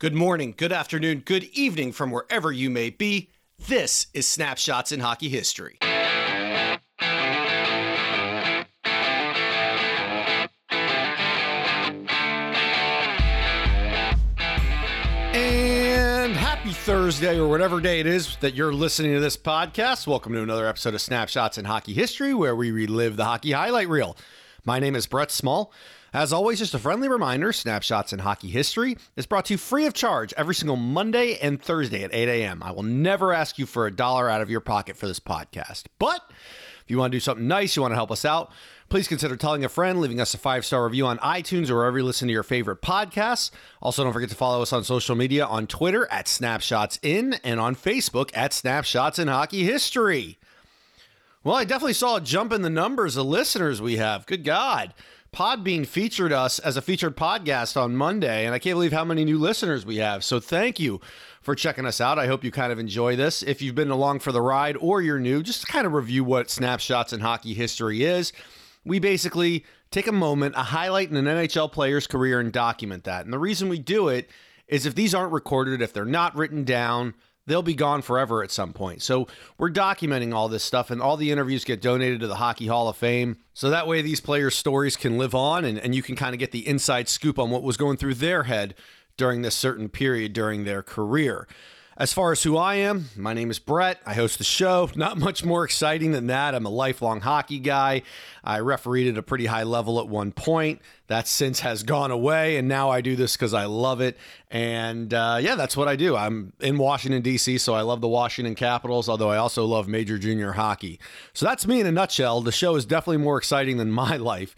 Good morning, good afternoon, good evening from wherever you may be. This is Snapshots in Hockey History. And happy Thursday or whatever day it is that you're listening to this podcast. Welcome to another episode of Snapshots in Hockey History where we relive the hockey highlight reel. My name is Brett Small. As always, just a friendly reminder Snapshots in Hockey History is brought to you free of charge every single Monday and Thursday at 8 a.m. I will never ask you for a dollar out of your pocket for this podcast. But if you want to do something nice, you want to help us out, please consider telling a friend, leaving us a five star review on iTunes or wherever you listen to your favorite podcasts. Also, don't forget to follow us on social media on Twitter at Snapshots In and on Facebook at Snapshots in Hockey History. Well, I definitely saw a jump in the numbers of listeners we have. Good God. Podbean featured us as a featured podcast on Monday, and I can't believe how many new listeners we have. So thank you for checking us out. I hope you kind of enjoy this. If you've been along for the ride or you're new, just kind of review what Snapshots in Hockey History is. We basically take a moment, a highlight in an NHL player's career, and document that. And the reason we do it is if these aren't recorded, if they're not written down, they'll be gone forever at some point. So we're documenting all this stuff, and all the interviews get donated to the Hockey Hall of Fame. So that way, these players' stories can live on, and, and you can kind of get the inside scoop on what was going through their head during this certain period during their career. As far as who I am, my name is Brett. I host the show. Not much more exciting than that. I'm a lifelong hockey guy. I refereed at a pretty high level at one point. That since has gone away, and now I do this because I love it. And uh, yeah, that's what I do. I'm in Washington, D.C., so I love the Washington Capitals, although I also love Major Junior Hockey. So that's me in a nutshell. The show is definitely more exciting than my life.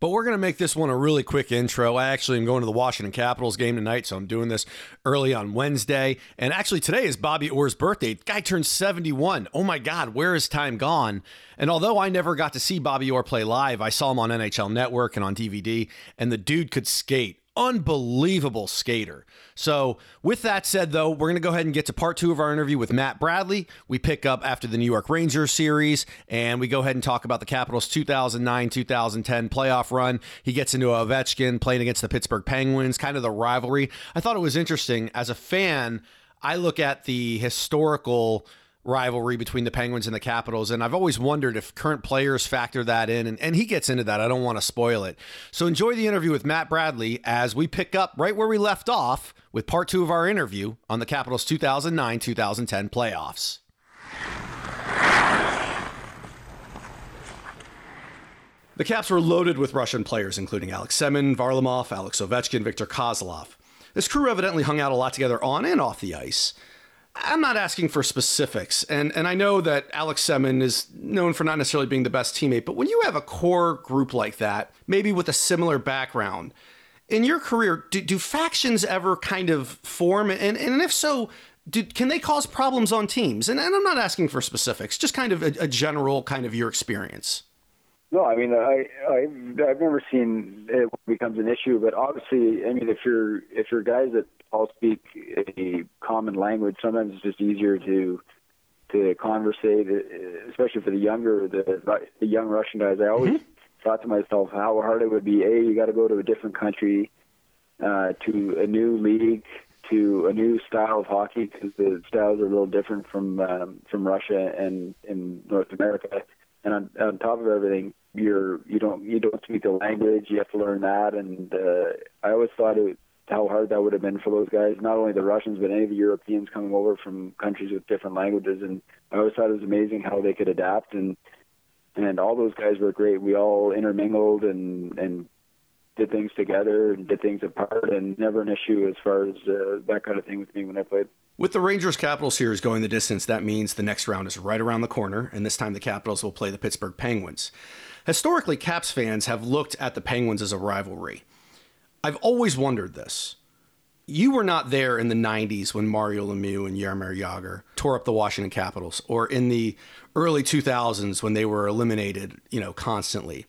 But we're going to make this one a really quick intro. I actually am going to the Washington Capitals game tonight, so I'm doing this early on Wednesday. And actually, today is Bobby Orr's birthday. Guy turned 71. Oh my God, where is time gone? And although I never got to see Bobby Orr play live, I saw him on NHL Network and on DVD, and the dude could skate unbelievable skater. So, with that said, though, we're going to go ahead and get to part two of our interview with Matt Bradley. We pick up after the New York Rangers series, and we go ahead and talk about the Capitals' 2009 2010 playoff run. He gets into Ovechkin playing against the Pittsburgh Penguins, kind of the rivalry. I thought it was interesting. As a fan, I look at the historical rivalry between the Penguins and the Capitals. And I've always wondered if current players factor that in. And, and he gets into that. I don't want to spoil it. So enjoy the interview with Matt Bradley as we pick up right where we left off with part two of our interview on the Capitals 2009 2010 playoffs. The Caps were loaded with Russian players, including Alex Semin, Varlamov, Alex Ovechkin, Viktor Kozlov. This crew evidently hung out a lot together on and off the ice. I'm not asking for specifics, and and I know that Alex Semin is known for not necessarily being the best teammate, but when you have a core group like that, maybe with a similar background, in your career, do, do factions ever kind of form, and and if so, do, can they cause problems on teams? And, and I'm not asking for specifics, just kind of a, a general kind of your experience. No, I mean, I, I I've never seen it becomes an issue, but obviously, I mean, if you're if you're guys that all speak a common language, sometimes it's just easier to to conversate, especially for the younger the the young Russian guys. I always mm-hmm. thought to myself how hard it would be. A, you got to go to a different country, uh, to a new league, to a new style of hockey because the styles are a little different from um, from Russia and in North America. And on, on top of everything, you're you don't you don't speak the language. You have to learn that, and uh, I always thought it how hard that would have been for those guys, not only the Russians but any of the Europeans coming over from countries with different languages. And I always thought it was amazing how they could adapt and and all those guys were great. We all intermingled and and did things together and did things apart, and never an issue as far as uh, that kind of thing with me when I played. With the Rangers Capitals series going the distance, that means the next round is right around the corner, and this time the Capitals will play the Pittsburgh Penguins. Historically, Caps fans have looked at the Penguins as a rivalry. I've always wondered this. You were not there in the 90s when Mario Lemieux and Jaromir Jagr tore up the Washington Capitals, or in the early 2000s when they were eliminated, you know, constantly.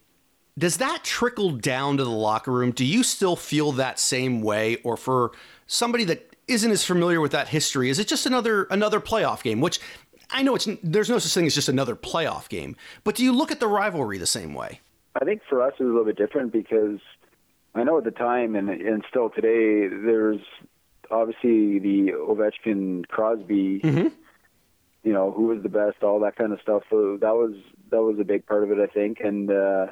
Does that trickle down to the locker room? Do you still feel that same way? Or for somebody that isn't as familiar with that history, is it just another another playoff game? Which I know it's there's no such thing as just another playoff game, but do you look at the rivalry the same way? I think for us it's a little bit different because I know at the time and and still today there's obviously the Ovechkin Crosby. Mm-hmm. You know who was the best, all that kind of stuff. So that was that was a big part of it, I think. And uh,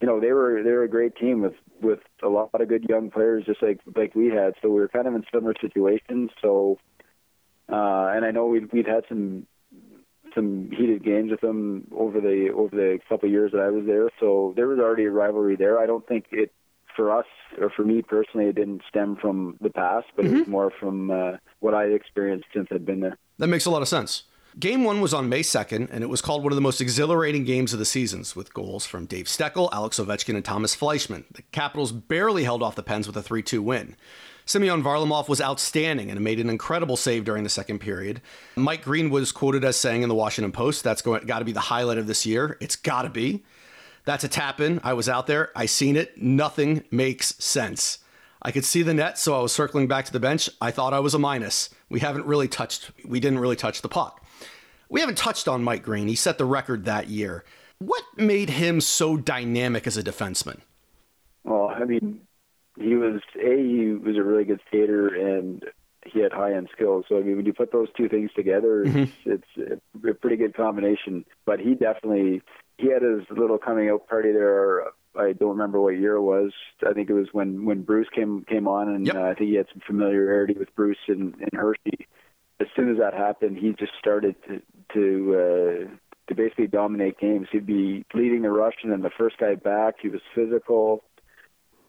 you know they were they were a great team with with a lot of good young players, just like like we had. So we were kind of in similar situations. So uh, and I know we'd we'd had some some heated games with them over the over the couple of years that I was there. So there was already a rivalry there. I don't think it for us or for me personally, it didn't stem from the past, but mm-hmm. it was more from uh, what I experienced since I'd been there. That makes a lot of sense. Game one was on May 2nd, and it was called one of the most exhilarating games of the seasons, with goals from Dave Steckel, Alex Ovechkin, and Tomas Fleischmann. The Capitals barely held off the Pens with a 3 2 win. Semyon Varlamov was outstanding and made an incredible save during the second period. Mike Green was quoted as saying in the Washington Post, "That's got to be the highlight of this year. It's got to be." That's a tap in. I was out there. I seen it. Nothing makes sense. I could see the net, so I was circling back to the bench. I thought I was a minus. We haven't really touched, we didn't really touch the puck. We haven't touched on Mike Green. He set the record that year. What made him so dynamic as a defenseman? Well, I mean, he was a he was a really good skater and he had high end skills. So I mean, when you put those two things together, mm-hmm. it's, it's a pretty good combination. But he definitely he had his little coming out party there. I don't remember what year it was. I think it was when when Bruce came came on, and yep. uh, I think he had some familiarity with Bruce and, and Hershey. As soon as that happened, he just started to to uh, to basically dominate games. He'd be leading the rush, and then the first guy back. He was physical.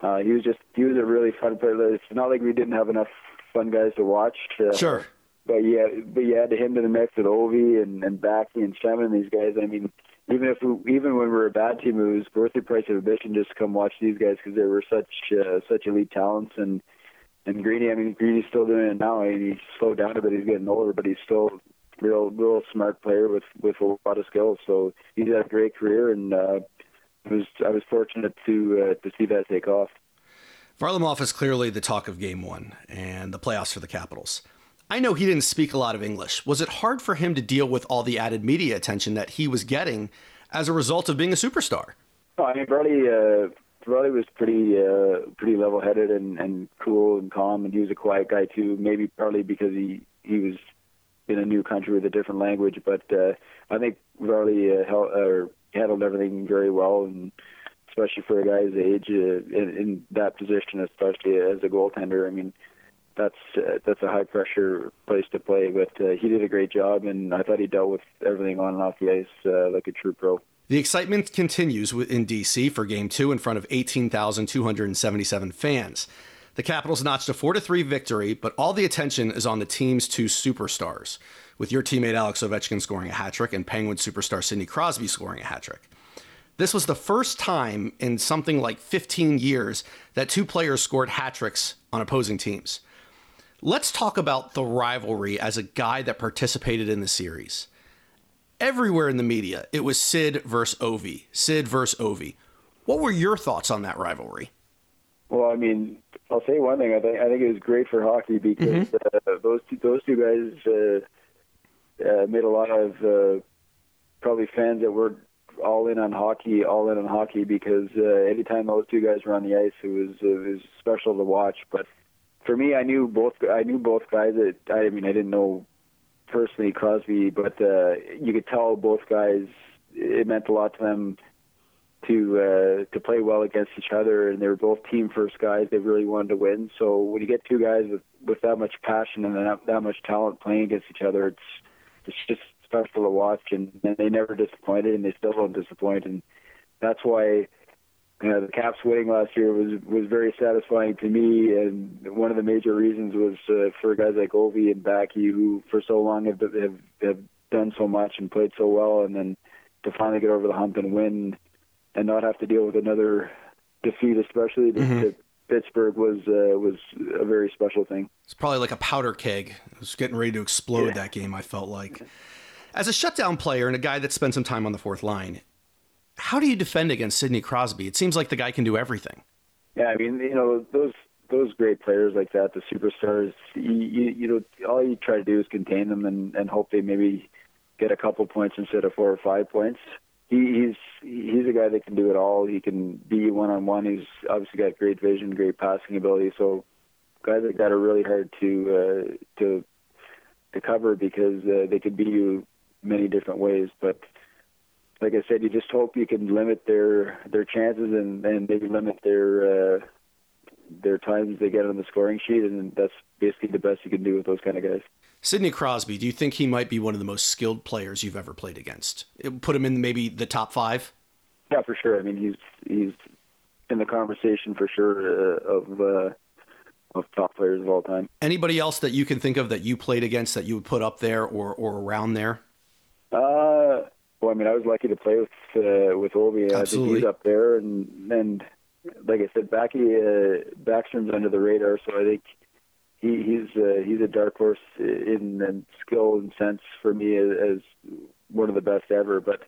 Uh, he was just he was a really fun player. It's not like we didn't have enough fun guys to watch. Uh, sure. But yeah, but you add him to the mix with Ovi and and Backy and Shemin, these guys. I mean, even if we, even when we were a bad team, it was worth the price of admission just to come watch these guys because they were such uh, such elite talents. And and Greeny, I mean, Greeny's still doing it now. I mean, he's slowed down a bit. He's getting older, but he's still real real smart player with with a lot of skills. So he's had a great career, and uh, I was I was fortunate to uh, to see that take off. Varlamov is clearly the talk of Game One and the playoffs for the Capitals. I know he didn't speak a lot of English. Was it hard for him to deal with all the added media attention that he was getting as a result of being a superstar? Oh, I mean, Brody, uh, was pretty, uh, pretty level-headed and, and cool and calm, and he was a quiet guy too. Maybe partly because he he was in a new country with a different language, but uh, I think uh, held, uh, handled everything very well, and especially for a guy his age uh, in, in that position, especially as a goaltender. I mean that's uh, that's a high pressure place to play. But uh, he did a great job, and I thought he dealt with everything on and off the ice uh, like a true pro. The excitement continues in DC for Game Two in front of 18,277 fans. The Capitals notched a 4 3 victory, but all the attention is on the team's two superstars, with your teammate Alex Ovechkin scoring a hat trick and Penguin superstar Sidney Crosby scoring a hat trick. This was the first time in something like 15 years that two players scored hat tricks on opposing teams. Let's talk about the rivalry as a guy that participated in the series. Everywhere in the media, it was Sid versus Ovi. Sid versus Ovi. What were your thoughts on that rivalry? Well, I mean, I'll say one thing. I think I think it was great for hockey because mm-hmm. uh, those two those two guys uh, uh, made a lot of uh, probably fans that were all in on hockey, all in on hockey because uh, anytime those two guys were on the ice, it was it was special to watch. But for me, I knew both. I knew both guys. That I mean, I didn't know personally Crosby, but uh, you could tell both guys. It meant a lot to them to uh, to play well against each other, and they were both team first guys. They really wanted to win. So when you get two guys with with that much passion and that, that much talent playing against each other, it's it's just special to watch. And, and they never disappointed, and they still don't disappoint. And that's why you know, the Caps winning last year was was very satisfying to me, and one of the major reasons was uh, for guys like Ovi and Backy, who for so long have, have have done so much and played so well, and then to finally get over the hump and win, and not have to deal with another defeat, especially mm-hmm. to Pittsburgh, was uh, was a very special thing. It's probably like a powder keg. It was getting ready to explode yeah. that game. I felt like. As a shutdown player and a guy that spent some time on the fourth line, how do you defend against Sidney Crosby? It seems like the guy can do everything. Yeah, I mean, you know, those those great players like that, the superstars, you, you, you know, all you try to do is contain them and, and hope they maybe get a couple points instead of four or five points. He, he's he's a guy that can do it all. He can be one on one. He's obviously got great vision, great passing ability. So guys like that are really hard to uh, to to cover because uh, they could beat you many different ways. But like I said, you just hope you can limit their their chances and and maybe limit their uh, their times they get on the scoring sheet, and that's basically the best you can do with those kind of guys. Sidney Crosby, do you think he might be one of the most skilled players you've ever played against? Put him in maybe the top five. Yeah, for sure. I mean, he's he's in the conversation for sure uh, of uh, of top players of all time. Anybody else that you can think of that you played against that you would put up there or or around there? Uh, well, I mean, I was lucky to play with uh, with Ovi. I think he's up there, and and like I said, Backy uh, Backstrom's under the radar, so I think he, he's uh, he's a dark horse in, in skill and sense for me as, as one of the best ever. But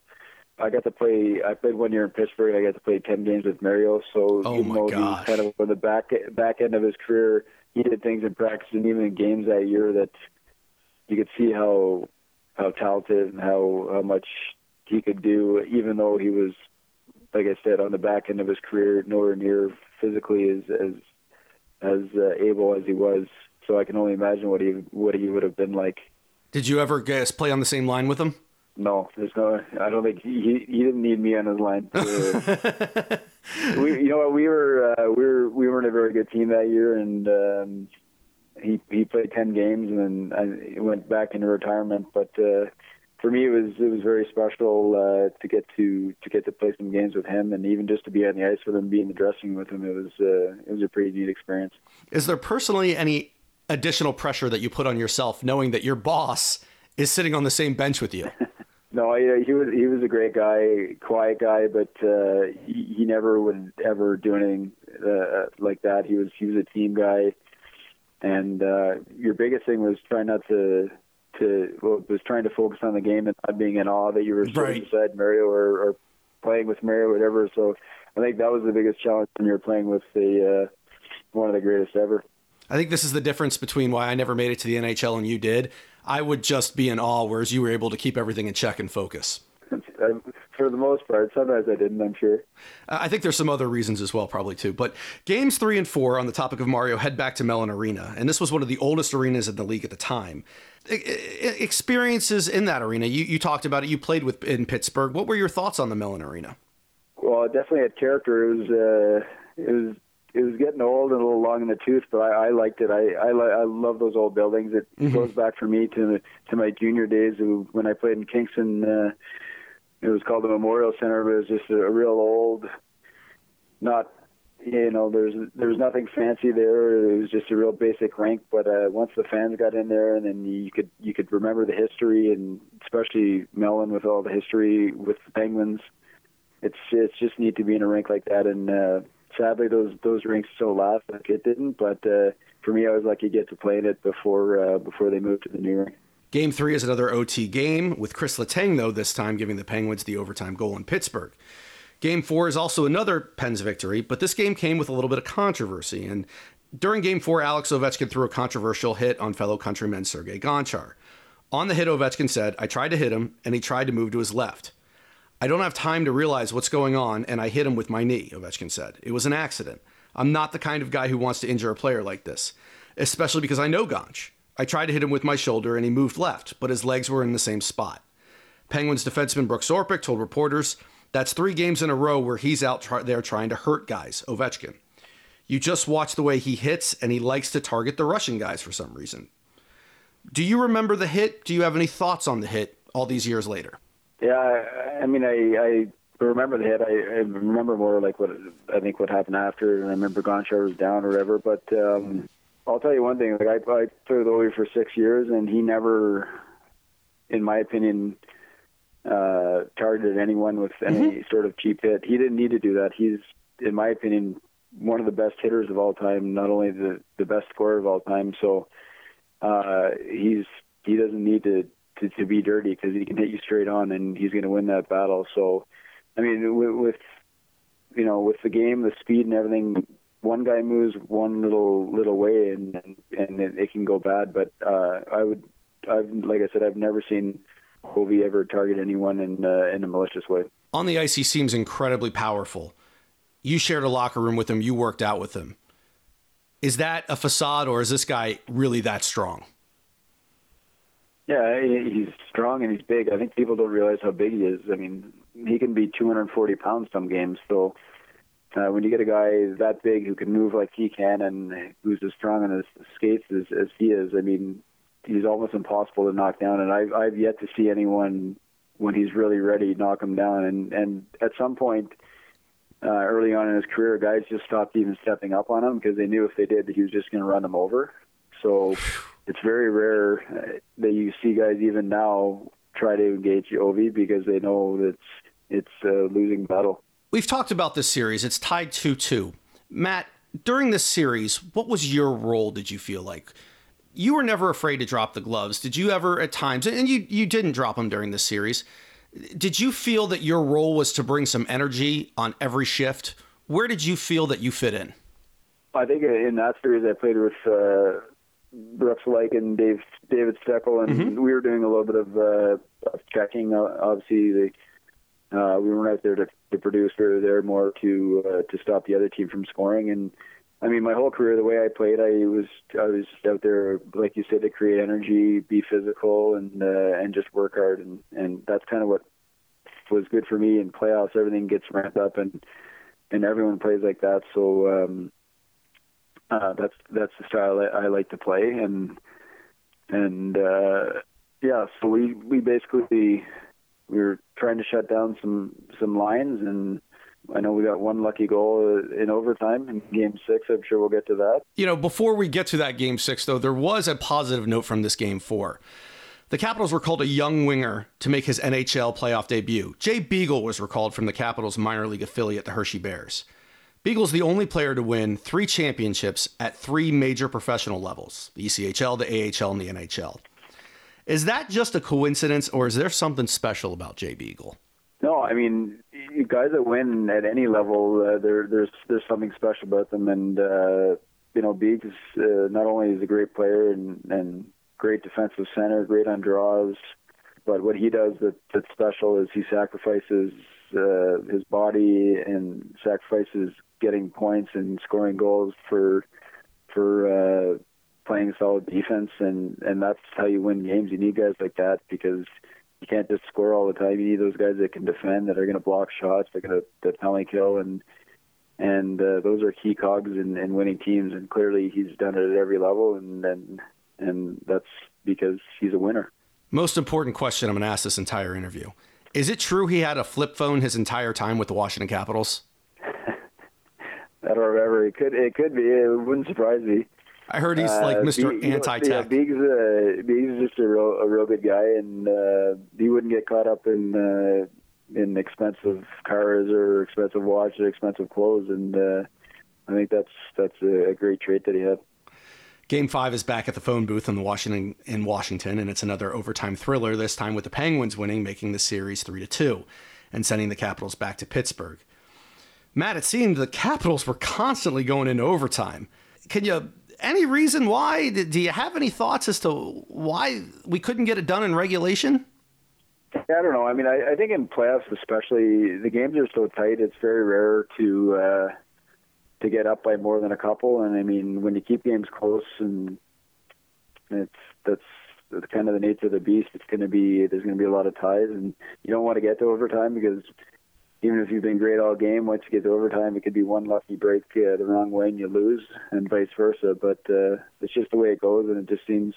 I got to play. I played one year in Pittsburgh. I got to play ten games with Mario. So oh even though gosh. he's kind of on the back back end of his career, he did things in practice and even in games that year that you could see how how talented and how how much he could do. Even though he was, like I said, on the back end of his career, nowhere near physically as as as uh, able as he was. So I can only imagine what he what he would have been like. Did you ever guess play on the same line with him? No, there's no. I don't think he he didn't need me on his line. We, you know what? We were uh, we were we weren't a very good team that year, and um, he he played ten games, and then I went back into retirement. But uh, for me, it was it was very special uh, to get to to get to play some games with him, and even just to be on the ice with him, be in the dressing room with him. It was uh, it was a pretty neat experience. Is there personally any additional pressure that you put on yourself, knowing that your boss is sitting on the same bench with you? No, he, he was he was a great guy, quiet guy, but uh, he, he never would ever do anything uh, like that. He was he was a team guy, and uh, your biggest thing was trying not to to well, was trying to focus on the game and not being in awe that you were sitting Right. beside Mario or, or playing with Mario, or whatever. So I think that was the biggest challenge when you're playing with the uh, one of the greatest ever. I think this is the difference between why I never made it to the NHL and you did. I would just be in awe, whereas you were able to keep everything in check and focus. For the most part, sometimes I didn't. I'm sure. Uh, I think there's some other reasons as well, probably too. But games three and four, on the topic of Mario, head back to Mellon Arena, and this was one of the oldest arenas in the league at the time. I- I- experiences in that arena, you, you talked about it. You played with in Pittsburgh. What were your thoughts on the Mellon Arena? Well, it definitely had character. It was uh, it was it was getting old and a little long in the tooth, but I, I liked it. I I, li- I love those old buildings. It goes back for me to to my junior days when I played in Kingston. Uh, it was called the Memorial Center, but it was just a, real old, not you know there's there was nothing fancy there. It was just a real basic rink. But uh, once the fans got in there, and then you could you could remember the history, and especially Mellon with all the history with the Penguins it's it's just neat to be in a rink like that. And uh, sadly, those those rinks still last like it didn't. But uh, for me, I was lucky to get to play in it before uh, before they moved to the new rink. Game three is another OT game, with Chris Letang, though, this time giving the Penguins the overtime goal in Pittsburgh. Game four is also another Pens victory, but this game came with a little bit of controversy. And during game four, Alex Ovechkin threw a controversial hit on fellow countryman Sergei Gonchar. On the hit, Ovechkin said, I tried to hit him, and he tried to move to his left. I don't have time to realize what's going on, and I hit him with my knee, Ovechkin said. It was an accident. I'm not the kind of guy who wants to injure a player like this, especially because I know Gonch. I tried to hit him with my shoulder, and he moved left, but his legs were in the same spot. Penguins defenseman Brooks Orpik told reporters, That's three games in a row where he's out there trying to hurt guys, Ovechkin. You just watch the way he hits, and he likes to target the Russian guys for some reason. Do you remember the hit? Do you have any thoughts on the hit all these years later? Yeah, I, I mean, I, I remember the hit. I, I remember more like what I think what happened after, and I remember Gonchar was down or whatever. But um, I'll tell you one thing: like I, I played with Ovi for six years, and he never, in my opinion, uh, targeted anyone with any sort of cheap hit. He didn't need to do that. He's, in my opinion, one of the best hitters of all time. Not only the the best scorer of all time. So uh, he's he doesn't need to to, to be dirty because he can hit you straight on and he's going to win that battle. So, I mean, with, with you know with the game, the speed and everything, one guy moves one little little way and and, it, it can go bad. But uh, I would, I've like I said, I've never seen Ovi ever target anyone in uh, in a malicious way. On the ice, he seems incredibly powerful. You shared a locker room with him. You worked out with him. Is that a facade, or is this guy really that strong? Yeah, he's strong and he's big. I think people don't realize how big he is. I mean, he can be 240 pounds some games. So uh, when you get a guy that big who can move like he can and who's as strong on his skates as, as he is, I mean, he's almost impossible to knock down. And I've I've yet to see anyone when he's really ready knock him down. And and at some point. Uh, early on in his career, guys just stopped even stepping up on him because they knew if they did, that he was just going to run them over. So it's very rare uh, that you see guys even now try to engage Ovi because they know it's it's a losing battle. We've talked about this series. It's tied 2 2. Matt, during this series, what was your role, did you feel like? You were never afraid to drop the gloves. Did you ever at times, and you, you didn't drop them during this series, did you feel that your role was to bring some energy on every shift? Where did you feel that you fit in? I think in that series I played with uh, Brooks Laich and Dave David Steckel, and mm-hmm. we were doing a little bit of, uh, of checking. Uh, obviously, the, uh, we weren't out there to, to produce; we were there more to uh, to stop the other team from scoring. And I mean, my whole career, the way I played, I was I was out there, like you said, to create energy, be physical, and uh, and just work hard. And and that's kind of what was good for me in playoffs. Everything gets ramped up, and and everyone plays like that. So. um uh, that's that's the style I, I like to play, and and uh, yeah, so we we basically we were trying to shut down some some lines, and I know we got one lucky goal in overtime in Game Six. I'm sure we'll get to that. You know, before we get to that Game Six, though, there was a positive note from this Game Four. The Capitals recalled a young winger to make his NHL playoff debut. Jay Beagle was recalled from the Capitals minor league affiliate, the Hershey Bears. Beagle's the only player to win three championships at three major professional levels the ECHL, the AHL, and the NHL. Is that just a coincidence, or is there something special about Jay Beagle? No, I mean, guys that win at any level, uh, there, there's there's something special about them, and uh, you know, Beagle uh, not only is a great player and, and great defensive center, great on draws, but what he does that, that's special is he sacrifices uh, his body and sacrifices getting points and scoring goals for for uh, playing solid defense, and and that's how you win games. You need guys like that because you can't just score all the time. You need those guys that can defend, that are going to block shots, that are going to penalty kill, and and uh, those are key cogs in, in winning teams. And clearly, he's done it at every level, and and and that's because he's a winner. Most important question I'm going to ask this entire interview: Is it true he had a flip phone his entire time with the Washington Capitals? that or whatever. It could it could be. It wouldn't surprise me. I heard he's like uh, Mr. Be, Anti-Tech. Yeah, uh, just a real a real good guy, and uh, he wouldn't get caught up in uh, in expensive cars or expensive watches or expensive clothes, and uh, I think that's that's a, a great trait that he had. Game five is back at the phone booth in the Washington in Washington, and it's another overtime thriller. This time with the Penguins winning, making the series three to two, and sending the Capitals back to Pittsburgh. Matt, it seemed the Capitals were constantly going into overtime. Can you any reason why? Do you have any thoughts as to why we couldn't get it done in regulation? I don't know. I mean, I, I think in playoffs, especially, the games are so tight. It's very rare to uh, to get up by more than a couple. And I mean, when you keep games close, and it's that's kind of the nature of the beast. It's going to be there's going to be a lot of ties, and you don't want to get to overtime because even if you've been great all game, once you get to overtime, it could be one lucky break uh, the wrong way and you lose, and vice versa. But uh, it's just the way it goes, and it just seems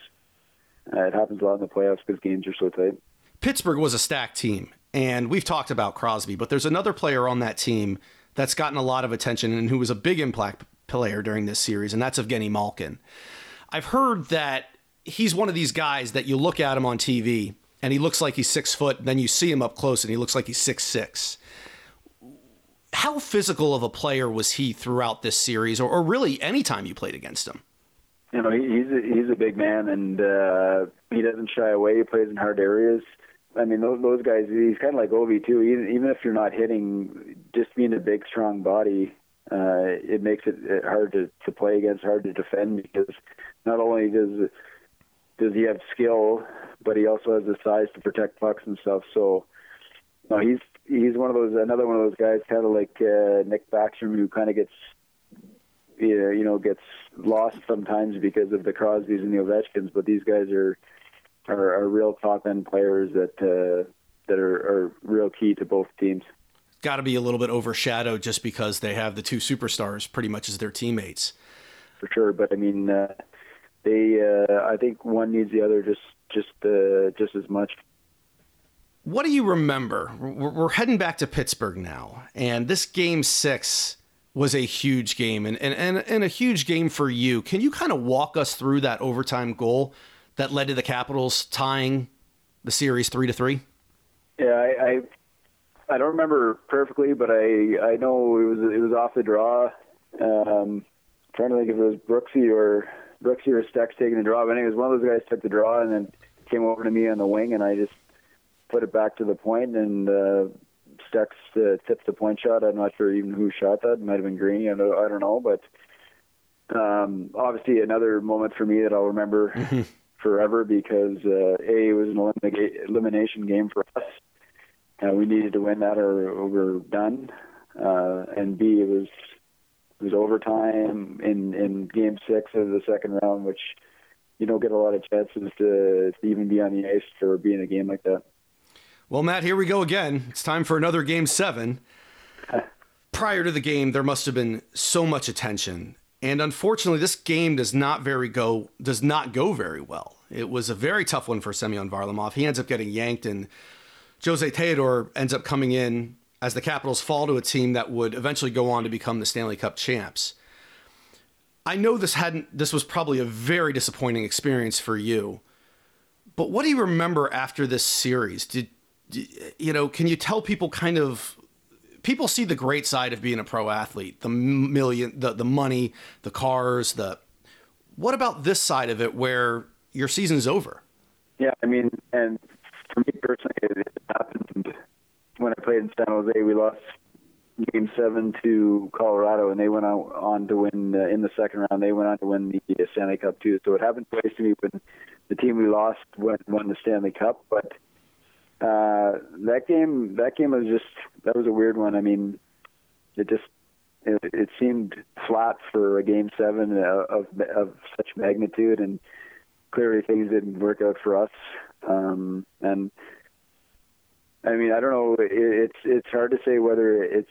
uh, it happens a lot in the playoffs because games are so tight. Pittsburgh was a stacked team, and we've talked about Crosby, but there's another player on that team that's gotten a lot of attention and who was a big impact player during this series, and that's Evgeny Malkin. I've heard that he's one of these guys that you look at him on TV and he looks like he's six foot, then you see him up close and he looks like he's six six how physical of a player was he throughout this series, or, or really any time you played against him? You know, he's a, he's a big man, and uh, he doesn't shy away. He plays in hard areas. I mean, those, those guys. He's kind of like Ovi too. Even, even if you're not hitting, just being a big, strong body, uh, it makes it hard to, to play against, hard to defend because not only does does he have skill, but he also has the size to protect pucks and stuff. So, no, he's he's one of those another one of those guys, kind of like uh, Nick Backstrom, who kind of gets you know gets lost sometimes because of the Crosbys and the Ovechkins, but these guys are are, are real top end players that uh, that are, are real key to both teams. Got to be a little bit overshadowed just because they have the two superstars pretty much as their teammates. For sure, but I mean, uh, they uh, I think one needs the other just just uh, just as much. What do you remember? We're, heading back to Pittsburgh now, and this game six was a huge game and, and, and, and a huge game for you. Can you kind of walk us through that overtime goal that led to the Capitals tying the series three to three? Yeah, I, I I don't remember perfectly, but I I know it was it was off the draw. Um, trying to think if it was Brooksy or Brooksy or Stex taking the draw. But anyways, one of those guys took the draw and then came over to me on the wing, and I just put it back to the point, and uh, Stex uh, tipped the point shot. I'm not sure even who shot that. It might have been Greeny. I don't, I don't know, but um, obviously another moment for me that I'll remember mm-hmm. forever because uh, a it was an elimination elimination game for us. Uh, we needed to win that or, or we're done. Uh, and B it was it was overtime in in game six of the second round, which you don't get a lot of chances to, to even be on the ice or be in a game like that. Well, Matt, here we go again. It's time for another game seven. Prior to the game, there must have been so much attention, and unfortunately, this game does not very go does not go very well. It was a very tough one for Semyon Varlamov. He ends up getting yanked, and Jose Theodore ends up coming in as the Capitals fall to a team that would eventually go on to become the Stanley Cup champs. I know this hadn't this was probably a very disappointing experience for you. But what do you remember after this series? Did you know, can you tell people kind of people see the great side of being a pro athlete, the million the the money, the cars, the what about this side of it where your season's over? Yeah, I mean, and for me personally, it happened when I played in San Jose. We lost Game Seven to Colorado, and they went on, on to win uh, in the second round. They went on to win the Stanley Cup too. So it happened twice to me when the team we lost went won the Stanley Cup, but uh, that game, that game was just that was a weird one. I mean, it just it, it seemed flat for a game seven of of such magnitude, and clearly things didn't work out for us. Um, and I mean, I don't know. It, it's it's hard to say whether it's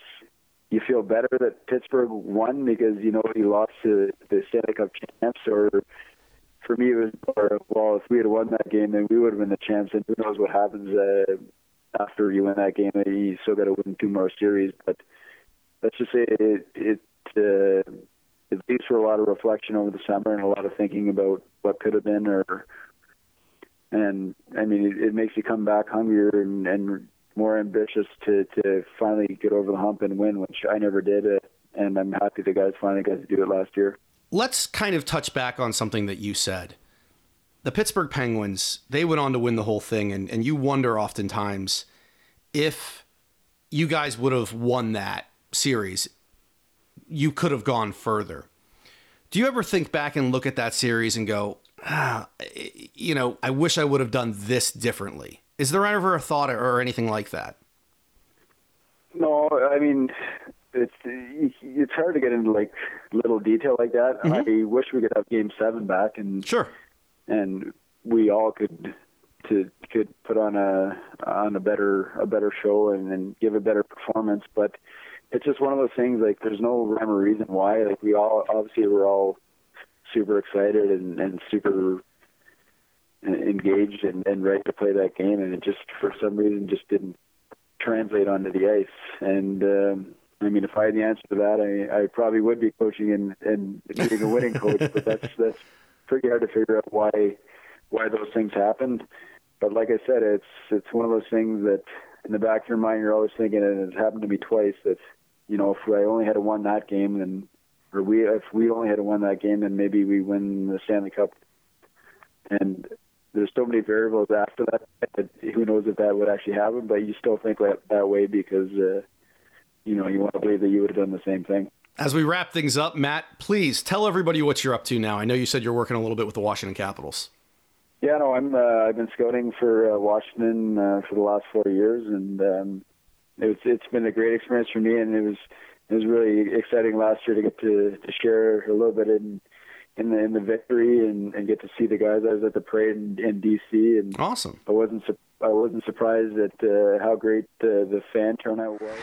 you feel better that Pittsburgh won because you know you lost to the Stanley Cup champs, or for me, it was more, well, if we had won that game, then we would have been the champs, and who knows what happens uh, after you win that game. You still got to win two more series, but let's just say it it uh, it leaves for a lot of reflection over the summer and a lot of thinking about what could have been, or and I mean, it, it makes you come back hungrier and, and more ambitious to to finally get over the hump and win, which I never did, uh, and I'm happy the guys finally got to do it last year let's kind of touch back on something that you said. The Pittsburgh Penguins, they went on to win the whole thing, and, and you wonder oftentimes if you guys would have won that series, you could have gone further. Do you ever think back and look at that series and go, ah, you know, I wish I would have done this differently? Is there ever a thought or anything like that? No, I mean, it's it's hard to get into like little detail like that. Mm-hmm. I wish we could have Game Seven back and sure, and we all could to could put on a on a better a better show and, and give a better performance. But it's just one of those things. Like there's no rhyme or reason why. Like we all obviously we're all super excited and, and super engaged and, and ready to play that game, and it just for some reason just didn't translate onto the ice. And um, I mean, if I had the answer to that, I, I probably would be coaching and, and being a winning coach. but that's that's pretty hard to figure out why why those things happened. But like I said, it's it's one of those things that in the back of your mind you're always thinking, and it's happened to me twice. That you know, if I only had won that game, then or we if we only had won that game, then maybe we win the Stanley Cup. And there's so many variables after that. that who knows if that would actually happen? But you still think that, that way because. Uh, you know, you want to believe that you would have done the same thing. As we wrap things up, Matt, please tell everybody what you're up to now. I know you said you're working a little bit with the Washington Capitals. Yeah, no, I'm. Uh, I've been scouting for uh, Washington uh, for the last four years, and um, it's it's been a great experience for me. And it was it was really exciting last year to get to, to share a little bit in in the in the victory and, and get to see the guys. I was at the parade in, in DC, and awesome. I wasn't I wasn't surprised at uh, how great uh, the fan turnout was.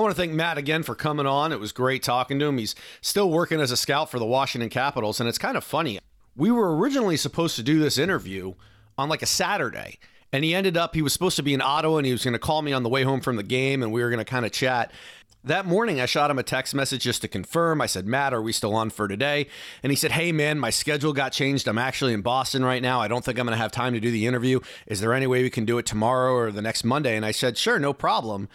I want to thank Matt again for coming on. It was great talking to him. He's still working as a scout for the Washington Capitals, and it's kind of funny. We were originally supposed to do this interview on like a Saturday, and he ended up, he was supposed to be in Ottawa and he was going to call me on the way home from the game and we were going to kind of chat. That morning, I shot him a text message just to confirm. I said, Matt, are we still on for today? And he said, Hey, man, my schedule got changed. I'm actually in Boston right now. I don't think I'm going to have time to do the interview. Is there any way we can do it tomorrow or the next Monday? And I said, Sure, no problem.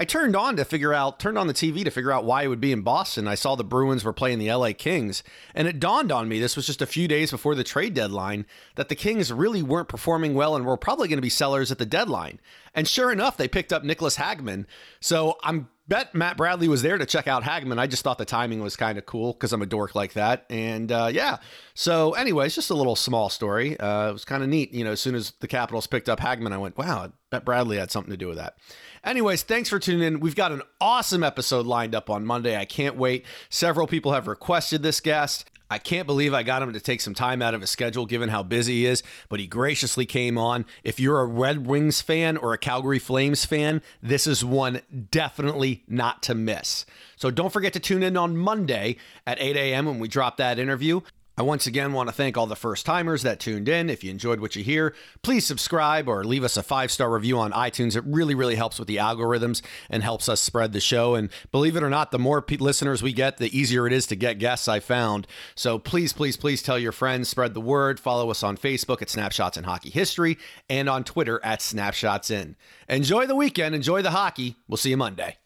I turned on to figure out, turned on the TV to figure out why it would be in Boston. I saw the Bruins were playing the LA Kings, and it dawned on me this was just a few days before the trade deadline that the Kings really weren't performing well and were probably going to be sellers at the deadline. And sure enough, they picked up Nicholas Hagman. So I'm bet Matt Bradley was there to check out Hagman. I just thought the timing was kind of cool because I'm a dork like that. And uh, yeah. So, anyways, just a little small story. Uh, it was kind of neat. You know, as soon as the Capitals picked up Hagman, I went, wow, bet Bradley had something to do with that. Anyways, thanks for tuning in. We've got an awesome episode lined up on Monday. I can't wait. Several people have requested this guest. I can't believe I got him to take some time out of his schedule given how busy he is, but he graciously came on. If you're a Red Wings fan or a Calgary Flames fan, this is one definitely not to miss. So don't forget to tune in on Monday at 8 a.m. when we drop that interview. I once again want to thank all the first timers that tuned in. If you enjoyed what you hear, please subscribe or leave us a five star review on iTunes. It really, really helps with the algorithms and helps us spread the show. And believe it or not, the more pe- listeners we get, the easier it is to get guests, I found. So please, please, please tell your friends, spread the word. Follow us on Facebook at Snapshots in Hockey History and on Twitter at Snapshots In. Enjoy the weekend, enjoy the hockey. We'll see you Monday.